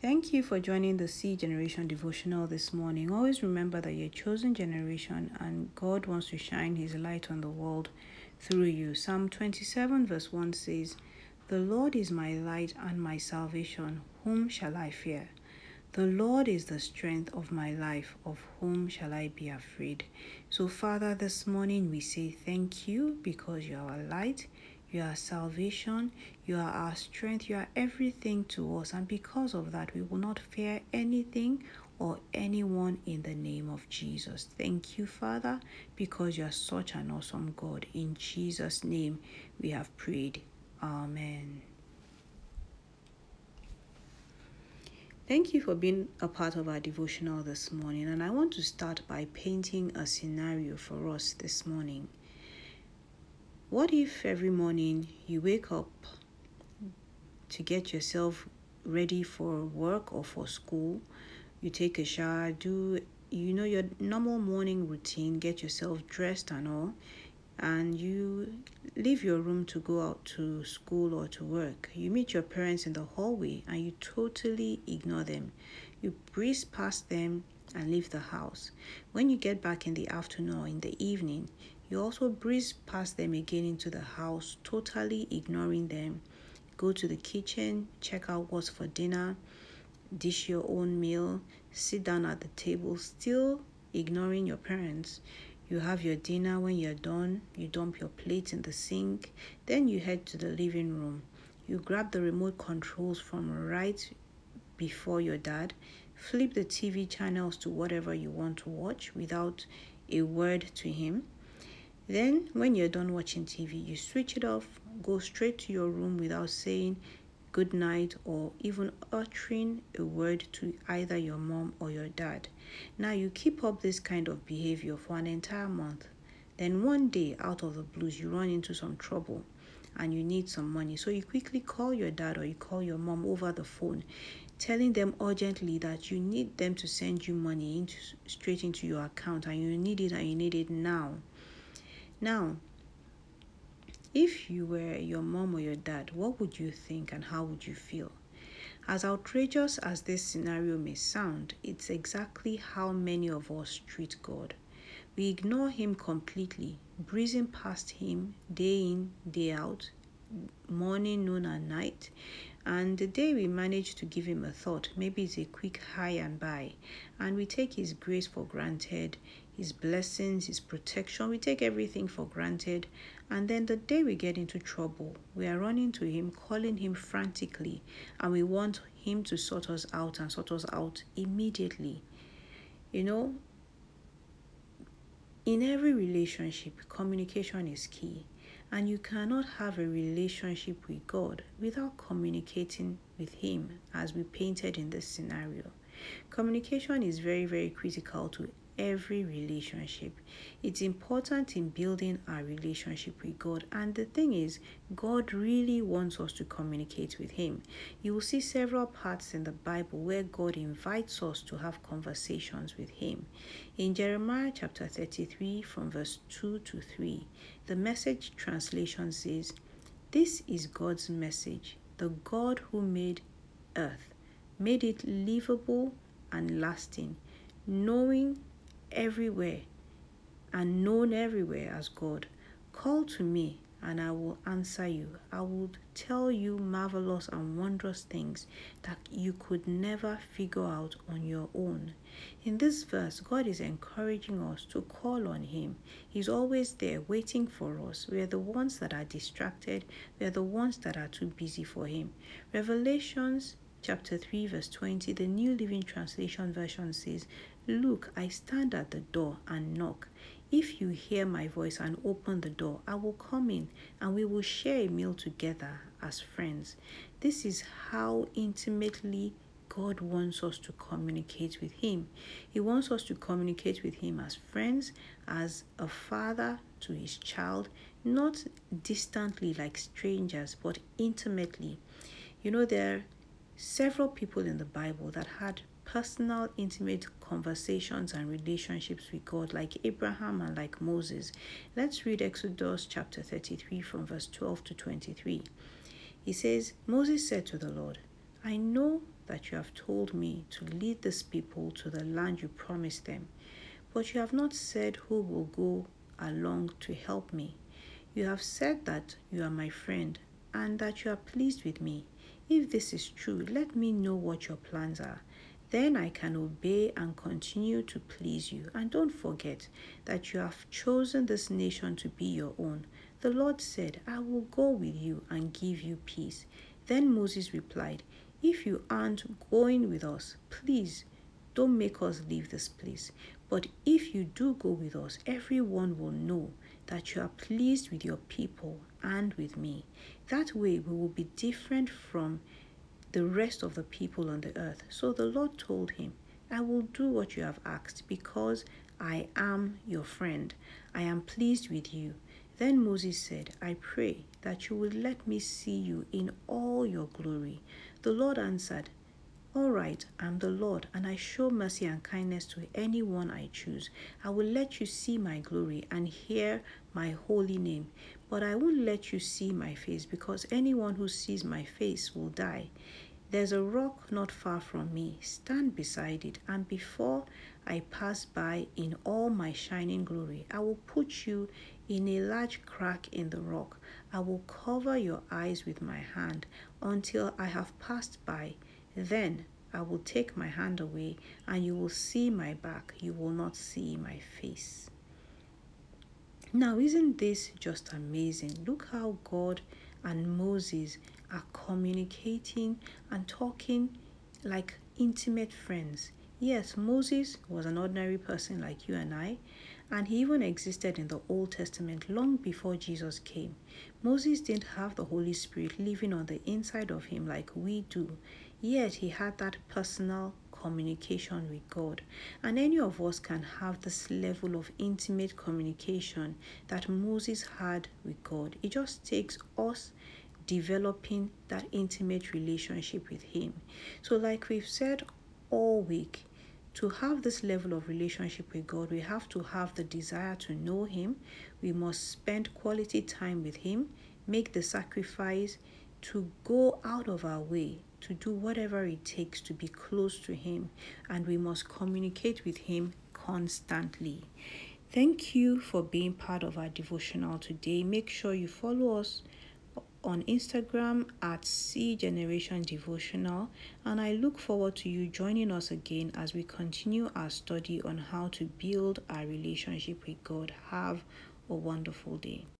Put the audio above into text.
Thank you for joining the C Generation devotional this morning. Always remember that you're a chosen generation and God wants to shine His light on the world through you. Psalm 27, verse 1 says, The Lord is my light and my salvation. Whom shall I fear? The Lord is the strength of my life. Of whom shall I be afraid? So, Father, this morning we say thank you because you are our light. You are salvation. You are our strength. You are everything to us. And because of that, we will not fear anything or anyone in the name of Jesus. Thank you, Father, because you are such an awesome God. In Jesus' name, we have prayed. Amen. Thank you for being a part of our devotional this morning. And I want to start by painting a scenario for us this morning. What if every morning you wake up to get yourself ready for work or for school? You take a shower, do you know your normal morning routine, get yourself dressed and all, and you leave your room to go out to school or to work. You meet your parents in the hallway and you totally ignore them. You breeze past them and leave the house. When you get back in the afternoon or in the evening, you also breeze past them again into the house, totally ignoring them. Go to the kitchen, check out what's for dinner, dish your own meal, sit down at the table, still ignoring your parents. You have your dinner when you're done, you dump your plate in the sink, then you head to the living room. You grab the remote controls from right before your dad, flip the TV channels to whatever you want to watch without a word to him. Then, when you're done watching TV, you switch it off, go straight to your room without saying good night or even uttering a word to either your mom or your dad. Now, you keep up this kind of behavior for an entire month. Then, one day, out of the blues, you run into some trouble and you need some money. So, you quickly call your dad or you call your mom over the phone telling them urgently that you need them to send you money into straight into your account and you need it and you need it now. Now, if you were your mom or your dad, what would you think and how would you feel? As outrageous as this scenario may sound, it's exactly how many of us treat God. We ignore Him completely, breezing past Him day in, day out, morning, noon, and night. And the day we manage to give Him a thought, maybe it's a quick hi and bye, and we take His grace for granted, his blessings, His protection. We take everything for granted. And then the day we get into trouble, we are running to Him, calling Him frantically, and we want Him to sort us out and sort us out immediately. You know, in every relationship, communication is key. And you cannot have a relationship with God without communicating with Him, as we painted in this scenario. Communication is very, very critical to every relationship. It's important in building our relationship with God. And the thing is, God really wants us to communicate with Him. You will see several parts in the Bible where God invites us to have conversations with Him. In Jeremiah chapter 33, from verse 2 to 3, the message translation says, This is God's message, the God who made earth, made it livable and lasting, knowing everywhere and known everywhere as God. Call to me and I will answer you. I will tell you marvelous and wondrous things that you could never figure out on your own. In this verse, God is encouraging us to call on Him. He's always there waiting for us. We are the ones that are distracted, we are the ones that are too busy for Him. Revelations chapter 3, verse 20, the New Living Translation version says, Look, I stand at the door and knock. If you hear my voice and open the door, I will come in and we will share a meal together as friends. This is how intimately God wants us to communicate with Him. He wants us to communicate with Him as friends, as a father to his child, not distantly like strangers, but intimately. You know, there several people in the Bible that had personal, intimate conversations and relationships with God, like Abraham and like Moses. Let's read Exodus chapter 33 from verse 12 to 23. He says, Moses said to the Lord, I know that you have told me to lead this people to the land you promised them, but you have not said who will go along to help me. You have said that you are my friend and that you are pleased with me. If this is true, let me know what your plans are. Then I can obey and continue to please you. And don't forget that you have chosen this nation to be your own. The Lord said, I will go with you and give you peace. Then Moses replied, If you aren't going with us, please don't make us leave this place. But if you do go with us, everyone will know that you are pleased with your people and with me. That way we will be different from the rest of the people on the earth. So the Lord told him, I will do what you have asked because I am your friend. I am pleased with you. Then Moses said, I pray that you will let me see you in all your glory. The Lord answered, All right, I'm the Lord, and I show mercy and kindness to anyone I choose. I will let you see my glory and hear my holy name, but I won't let you see my face because anyone who sees my face will die. There's a rock not far from me. Stand beside it, and before I pass by in all my shining glory, I will put you in a large crack in the rock. I will cover your eyes with my hand until I have passed by. Then I will take my hand away, and you will see my back. You will not see my face. Now, isn't this just amazing? Look how God and Moses are communicating and talking like intimate friends. Yes, Moses was an ordinary person like you and I, and he even existed in the Old Testament long before Jesus came. Moses didn't have the Holy Spirit living on the inside of him like we do, yet he had that personal communication with God. And any of us can have this level of intimate communication that Moses had with God. It just takes us developing that intimate relationship with Him. So, like we've said all week, to have this level of relationship with God, we have to have the desire to know Him. We must spend quality time with Him, make the sacrifice to go out of our way to do whatever it takes to be close to Him, and we must communicate with Him constantly. Thank you for being part of our devotional today. Make sure you follow us on Instagram at C Generation Devotional, and I look forward to you joining us again as we continue our study on how to build our relationship with God. Have a wonderful day.